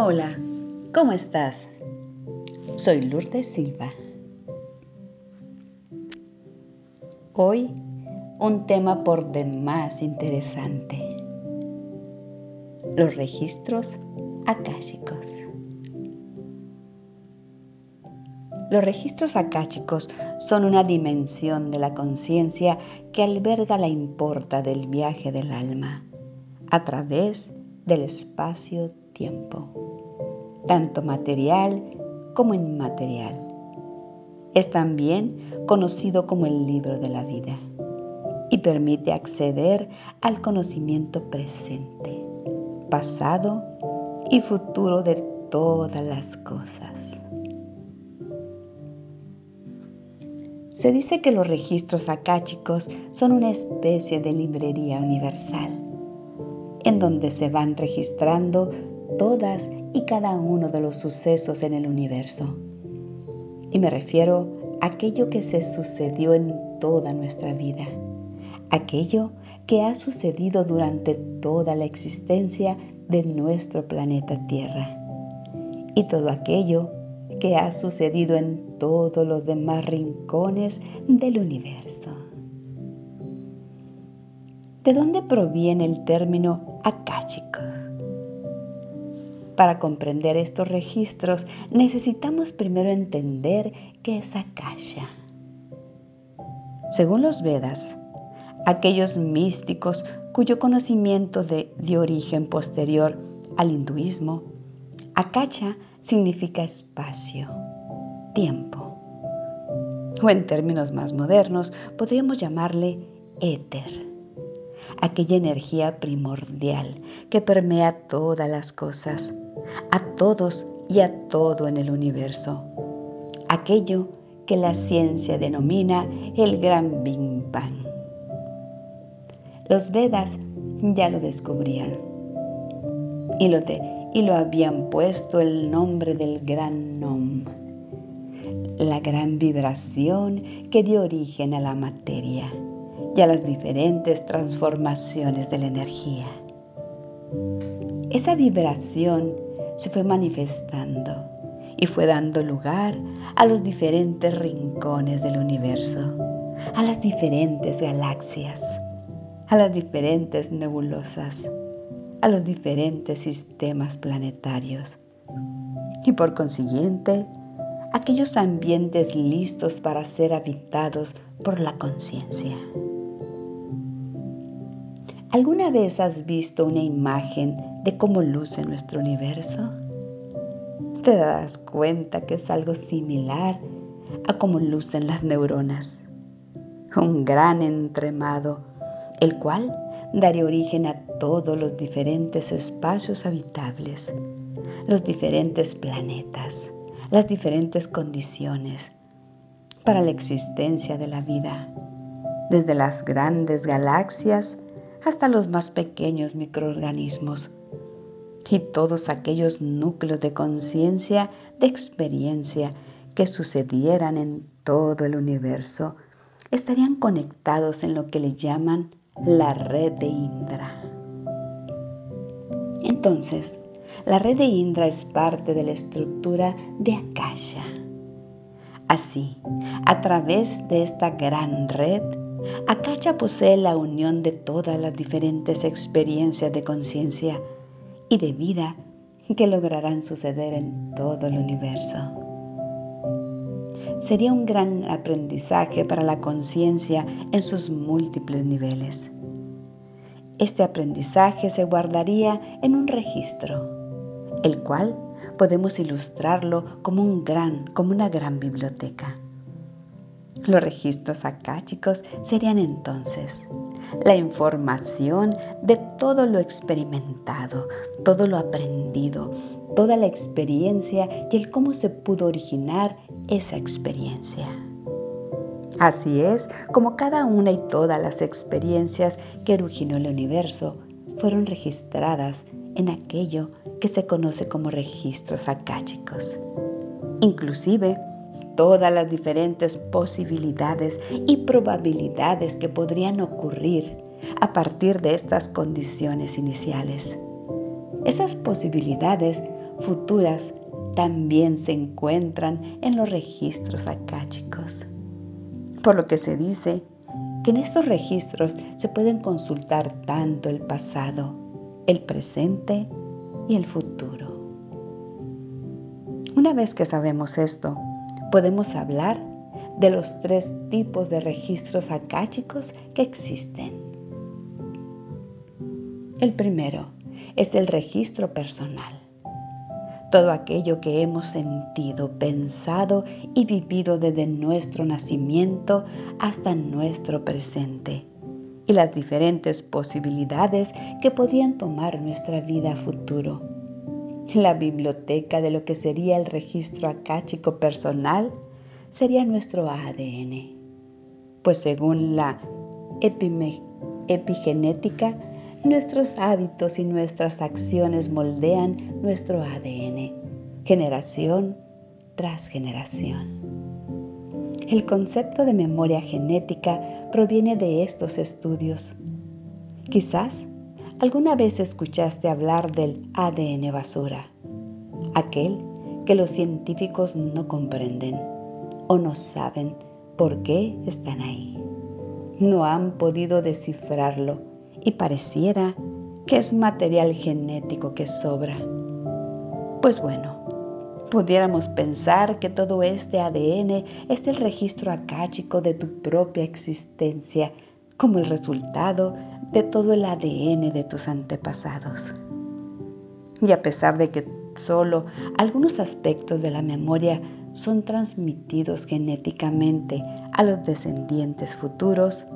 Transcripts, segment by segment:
Hola, ¿cómo estás? Soy Lourdes Silva. Hoy un tema por demás interesante. Los registros akáshicos. Los registros akáshicos son una dimensión de la conciencia que alberga la importa del viaje del alma a través del espacio-tiempo tanto material como inmaterial. Es también conocido como el libro de la vida y permite acceder al conocimiento presente, pasado y futuro de todas las cosas. Se dice que los registros akáshicos son una especie de librería universal, en donde se van registrando todas y cada uno de los sucesos en el universo. Y me refiero a aquello que se sucedió en toda nuestra vida, aquello que ha sucedido durante toda la existencia de nuestro planeta Tierra y todo aquello que ha sucedido en todos los demás rincones del universo. ¿De dónde proviene el término akáshico? Para comprender estos registros necesitamos primero entender qué es Akasha. Según los Vedas, aquellos místicos cuyo conocimiento de, de origen posterior al hinduismo, Akasha significa espacio, tiempo. O en términos más modernos, podríamos llamarle éter aquella energía primordial que permea todas las cosas, a todos y a todo en el universo. Aquello que la ciencia denomina el gran Big Bang. Los Vedas ya lo descubrían y lo, y lo habían puesto el nombre del gran Nom, la gran vibración que dio origen a la materia y a las diferentes transformaciones de la energía. Esa vibración se fue manifestando y fue dando lugar a los diferentes rincones del universo, a las diferentes galaxias, a las diferentes nebulosas, a los diferentes sistemas planetarios y por consiguiente aquellos ambientes listos para ser habitados por la conciencia. ¿Alguna vez has visto una imagen de cómo luce nuestro universo? Te das cuenta que es algo similar a cómo lucen las neuronas. Un gran entremado, el cual daría origen a todos los diferentes espacios habitables, los diferentes planetas, las diferentes condiciones para la existencia de la vida, desde las grandes galaxias hasta los más pequeños microorganismos y todos aquellos núcleos de conciencia, de experiencia que sucedieran en todo el universo, estarían conectados en lo que le llaman la red de Indra. Entonces, la red de Indra es parte de la estructura de Akasha. Así, a través de esta gran red, Akasha posee la unión de todas las diferentes experiencias de conciencia y de vida que lograrán suceder en todo el universo. Sería un gran aprendizaje para la conciencia en sus múltiples niveles. Este aprendizaje se guardaría en un registro, el cual podemos ilustrarlo como un gran, como una gran biblioteca. Los registros akáshicos serían entonces la información de todo lo experimentado, todo lo aprendido, toda la experiencia y el cómo se pudo originar esa experiencia. Así es como cada una y todas las experiencias que originó el universo fueron registradas en aquello que se conoce como registros akáshicos. Inclusive, todas las diferentes posibilidades y probabilidades que podrían ocurrir a partir de estas condiciones iniciales. esas posibilidades futuras también se encuentran en los registros akáshicos. Por lo que se dice que en estos registros se pueden consultar tanto el pasado, el presente y el futuro. Una vez que sabemos esto, podemos hablar de los tres tipos de registros akáshicos que existen. El primero es el registro personal. Todo aquello que hemos sentido, pensado y vivido desde nuestro nacimiento hasta nuestro presente y las diferentes posibilidades que podían tomar nuestra vida futuro. La biblioteca de lo que sería el registro acáchico personal sería nuestro ADN, pues según la epigenética, Nuestros hábitos y nuestras acciones moldean nuestro ADN, generación tras generación. El concepto de memoria genética proviene de estos estudios. Quizás alguna vez escuchaste hablar del ADN basura, aquel que los científicos no comprenden o no saben por qué están ahí. No han podido descifrarlo y pareciera que es material genético que sobra. Pues bueno, pudiéramos pensar que todo este ADN es el registro acáchico de tu propia existencia como el resultado de todo el ADN de tus antepasados. Y a pesar de que solo algunos aspectos de la memoria son transmitidos genéticamente a los descendientes futuros,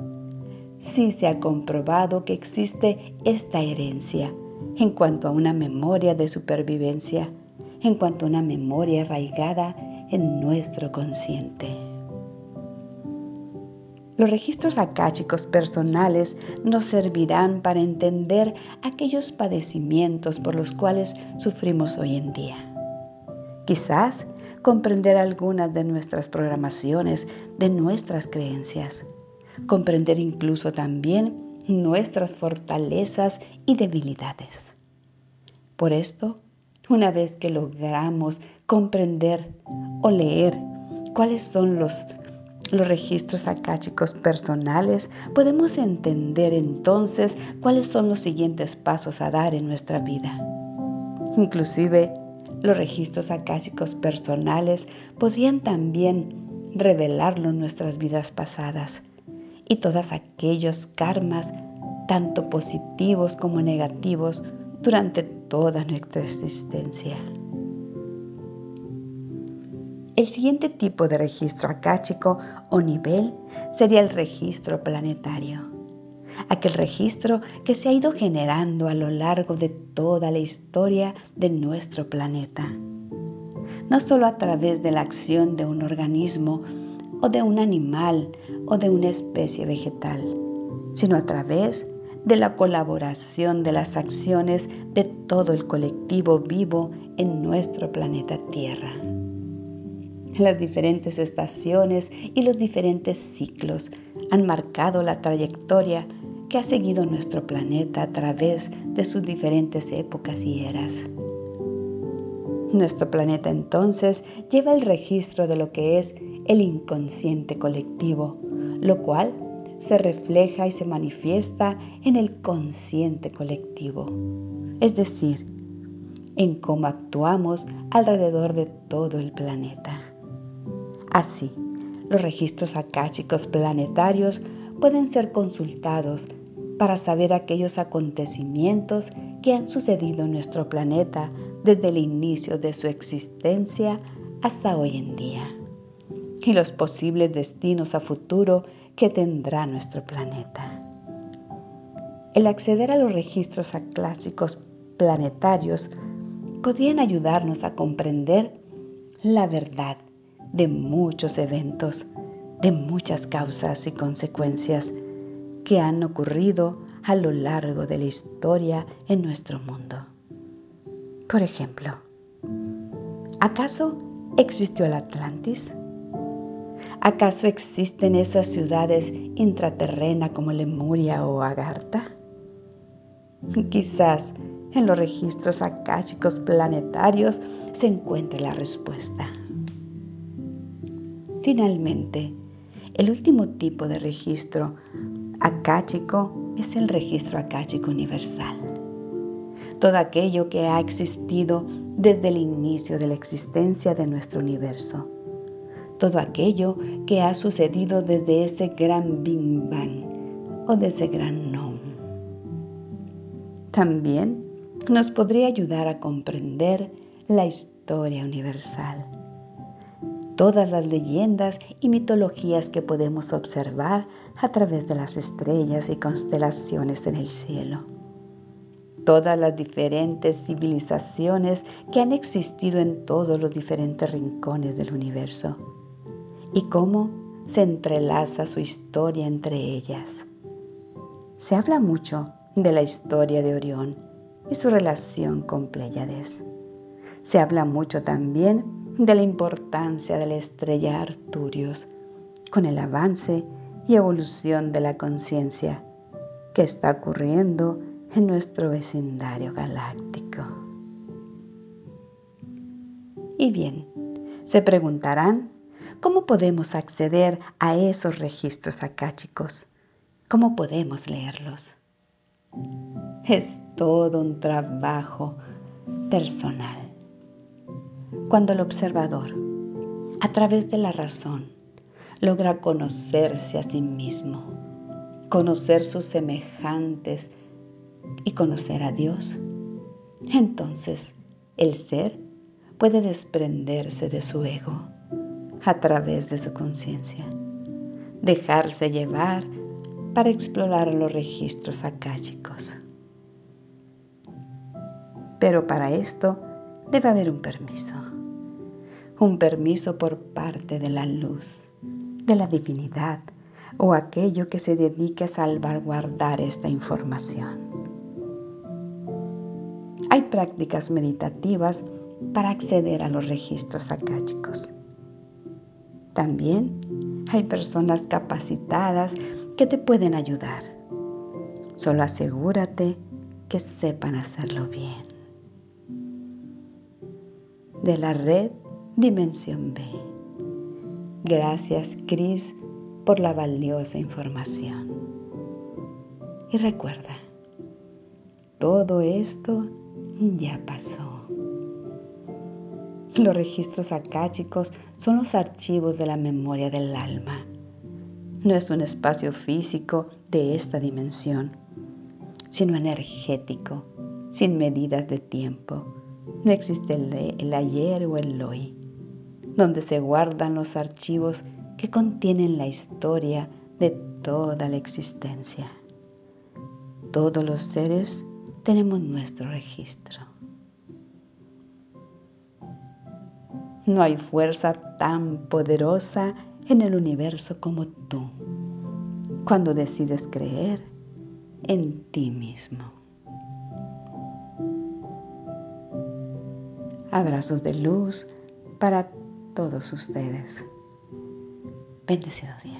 sí se ha comprobado que existe esta herencia en cuanto a una memoria de supervivencia, en cuanto a una memoria arraigada en nuestro consciente. Los registros akáshicos personales nos servirán para entender aquellos padecimientos por los cuales sufrimos hoy en día. Quizás comprender algunas de nuestras programaciones, de nuestras creencias comprender incluso también nuestras fortalezas y debilidades. Por esto, una vez que logramos comprender o leer cuáles son los, los registros akáshicos personales, podemos entender entonces cuáles son los siguientes pasos a dar en nuestra vida. Inclusive, los registros akáshicos personales podrían también revelarlo en nuestras vidas pasadas y todos aquellos karmas, tanto positivos como negativos, durante toda nuestra existencia. El siguiente tipo de registro akáshico o nivel sería el registro planetario, aquel registro que se ha ido generando a lo largo de toda la historia de nuestro planeta, no solo a través de la acción de un organismo o de un animal o de una especie vegetal, sino a través de la colaboración de las acciones de todo el colectivo vivo en nuestro planeta Tierra. Las diferentes estaciones y los diferentes ciclos han marcado la trayectoria que ha seguido nuestro planeta a través de sus diferentes épocas y eras. Nuestro planeta entonces lleva el registro de lo que es el inconsciente colectivo, lo cual se refleja y se manifiesta en el consciente colectivo, es decir, en cómo actuamos alrededor de todo el planeta. Así, los registros akáshicos planetarios pueden ser consultados para saber aquellos acontecimientos que han sucedido en nuestro planeta desde el inicio de su existencia hasta hoy en día y los posibles destinos a futuro que tendrá nuestro planeta. El acceder a los registros clásicos planetarios podrían ayudarnos a comprender la verdad de muchos eventos, de muchas causas y consecuencias que han ocurrido a lo largo de la historia en nuestro mundo. Por ejemplo, ¿acaso existió el Atlantis? ¿Acaso existen esas ciudades intraterrenas como Lemuria o Agartha? Quizás en los registros akáshicos planetarios se encuentra la respuesta. Finalmente, el último tipo de registro akáshico es el registro akáshico universal. Todo aquello que ha existido desde el inicio de la existencia de nuestro universo. Todo aquello que ha sucedido desde ese gran Big Bang o de ese gran No. También nos podría ayudar a comprender la historia universal. Todas las leyendas y mitologías que podemos observar a través de las estrellas y constelaciones en el cielo. Todas las diferentes civilizaciones que han existido en todos los diferentes rincones del universo. Y cómo se entrelaza su historia entre ellas. Se habla mucho de la historia de Orión y su relación con Pléyades. Se habla mucho también de la importancia de la estrella Arturios con el avance y evolución de la conciencia que está ocurriendo en nuestro vecindario galáctico. Y bien, se preguntarán, ¿cómo podemos acceder a esos registros akáshicos? ¿Cómo podemos leerlos? Es todo un trabajo personal. Cuando el observador, a través de la razón, logra conocerse a sí mismo, conocer sus semejantes y conocer a Dios, entonces el ser puede desprenderse de su ego a través de su conciencia, dejarse llevar para explorar los registros akáshicos. Pero para esto debe haber un permiso. Un permiso por parte de la luz, de la divinidad o aquello que se dedique a salvaguardar esta información. Hay prácticas meditativas para acceder a los registros akáshicos. También hay personas capacitadas que te pueden ayudar. Solo asegúrate que sepan hacerlo bien de la red Dimensión B. Gracias, Cris, por la valiosa información. Y recuerda, todo esto ya pasó. Los registros akáshicos son los archivos de la memoria del alma. No es un espacio físico de esta dimensión, sino energético, sin medidas de tiempo no existe el, ayer o el hoy, donde se guardan los archivos que contienen la historia de toda la existencia. Todos los seres tenemos nuestro registro. No hay fuerza tan poderosa en el universo como tú cuando decides creer en ti mismo. Abrazos de luz para todos ustedes. Bendecido día.